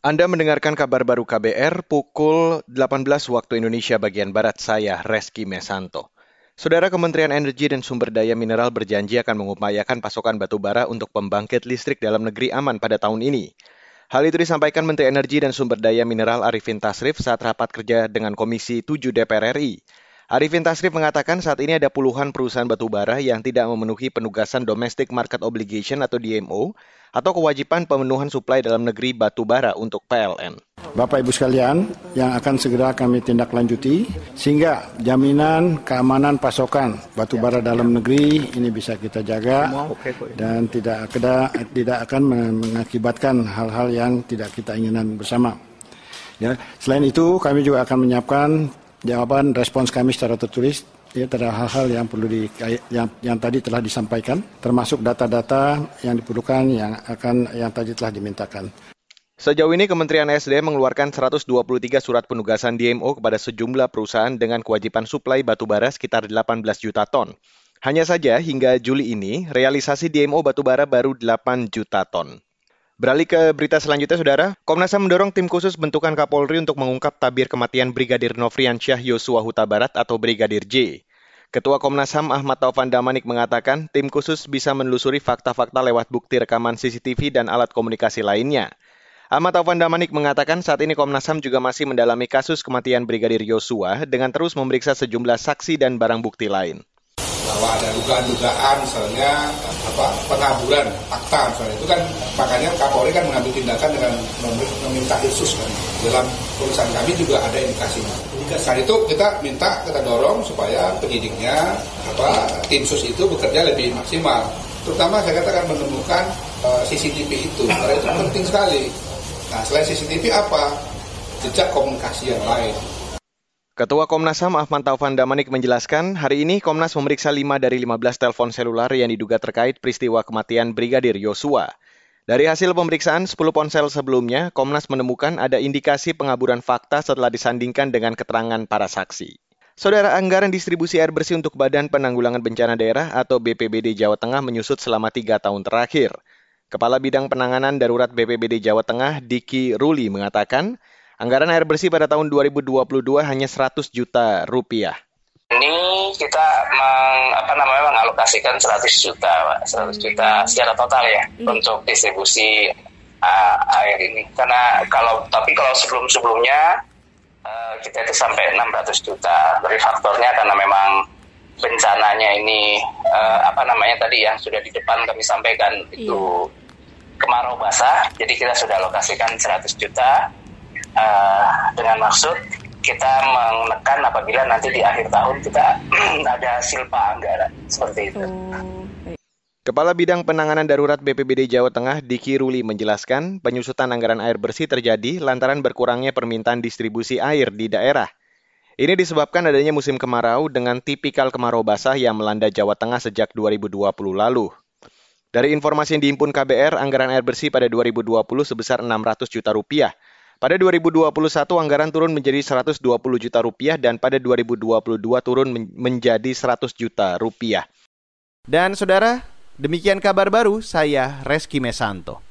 Anda mendengarkan kabar baru KBR pukul 18 waktu Indonesia bagian Barat saya, Reski Mesanto. Saudara Kementerian Energi dan Sumber Daya Mineral berjanji akan mengupayakan pasokan batu bara untuk pembangkit listrik dalam negeri aman pada tahun ini. Hal itu disampaikan Menteri Energi dan Sumber Daya Mineral Arifin Tasrif saat rapat kerja dengan Komisi 7 DPR RI. Arifin Tasrif mengatakan saat ini ada puluhan perusahaan batubara yang tidak memenuhi penugasan Domestic Market Obligation atau DMO atau kewajiban pemenuhan suplai dalam negeri batubara untuk PLN. Bapak Ibu sekalian, yang akan segera kami tindak lanjuti sehingga jaminan keamanan pasokan batubara dalam negeri ini bisa kita jaga dan tidak tidak akan mengakibatkan hal-hal yang tidak kita inginkan bersama. Ya, selain itu kami juga akan menyiapkan jawaban respons kami secara tertulis ya terhadap hal-hal yang perlu di yang, yang tadi telah disampaikan termasuk data-data yang diperlukan yang akan yang tadi telah dimintakan. Sejauh ini Kementerian SDM mengeluarkan 123 surat penugasan DMO kepada sejumlah perusahaan dengan kewajiban suplai batubara sekitar 18 juta ton. Hanya saja hingga Juli ini realisasi DMO batubara baru 8 juta ton. Beralih ke berita selanjutnya, Saudara. Komnas HAM mendorong tim khusus bentukan Kapolri untuk mengungkap tabir kematian Brigadir Nofrian Syah Yosua Huta Barat atau Brigadir J. Ketua Komnas HAM Ahmad Taufan Damanik mengatakan tim khusus bisa menelusuri fakta-fakta lewat bukti rekaman CCTV dan alat komunikasi lainnya. Ahmad Taufan Damanik mengatakan saat ini Komnas HAM juga masih mendalami kasus kematian Brigadir Yosua dengan terus memeriksa sejumlah saksi dan barang bukti lain bahwa ada dugaan-dugaan misalnya apa pengaburan fakta misalnya itu kan makanya Kapolri kan mengambil tindakan dengan meminta khusus kan dalam tulisan kami juga ada indikasinya. Saat itu kita minta kita dorong supaya penyidiknya apa tim sus itu bekerja lebih maksimal. Terutama saya katakan menemukan eh, CCTV itu karena itu penting sekali. Nah selain CCTV apa jejak komunikasi yang lain. Ketua Komnas HAM Ahmad Taufan Damanik menjelaskan, hari ini Komnas memeriksa 5 dari 15 telepon selular yang diduga terkait peristiwa kematian Brigadir Yosua. Dari hasil pemeriksaan 10 ponsel sebelumnya, Komnas menemukan ada indikasi pengaburan fakta setelah disandingkan dengan keterangan para saksi. Saudara anggaran distribusi air bersih untuk Badan Penanggulangan Bencana Daerah atau BPBD Jawa Tengah menyusut selama tiga tahun terakhir. Kepala Bidang Penanganan Darurat BPBD Jawa Tengah, Diki Ruli, mengatakan Anggaran air bersih pada tahun 2022 hanya 100 juta rupiah. Ini kita meng, apa namanya mengalokasikan 100 juta, Pak. 100 juta secara total ya hmm. untuk distribusi uh, air ini. Karena kalau tapi kalau sebelum-sebelumnya uh, kita itu sampai 600 juta. Dari faktornya karena memang bencananya ini uh, apa namanya tadi yang sudah di depan kami sampaikan itu iya. kemarau basah. Jadi kita sudah alokasikan 100 juta uh, dengan maksud kita menekan apabila nanti di akhir tahun kita ada silpa anggaran seperti itu. Oh, Kepala Bidang Penanganan Darurat BPBD Jawa Tengah, Diki Ruli, menjelaskan penyusutan anggaran air bersih terjadi lantaran berkurangnya permintaan distribusi air di daerah. Ini disebabkan adanya musim kemarau dengan tipikal kemarau basah yang melanda Jawa Tengah sejak 2020 lalu. Dari informasi yang dihimpun KBR, anggaran air bersih pada 2020 sebesar 600 juta rupiah – pada 2021 anggaran turun menjadi 120 juta rupiah dan pada 2022 turun menjadi 100 juta rupiah. Dan saudara, demikian kabar baru saya Reski Mesanto.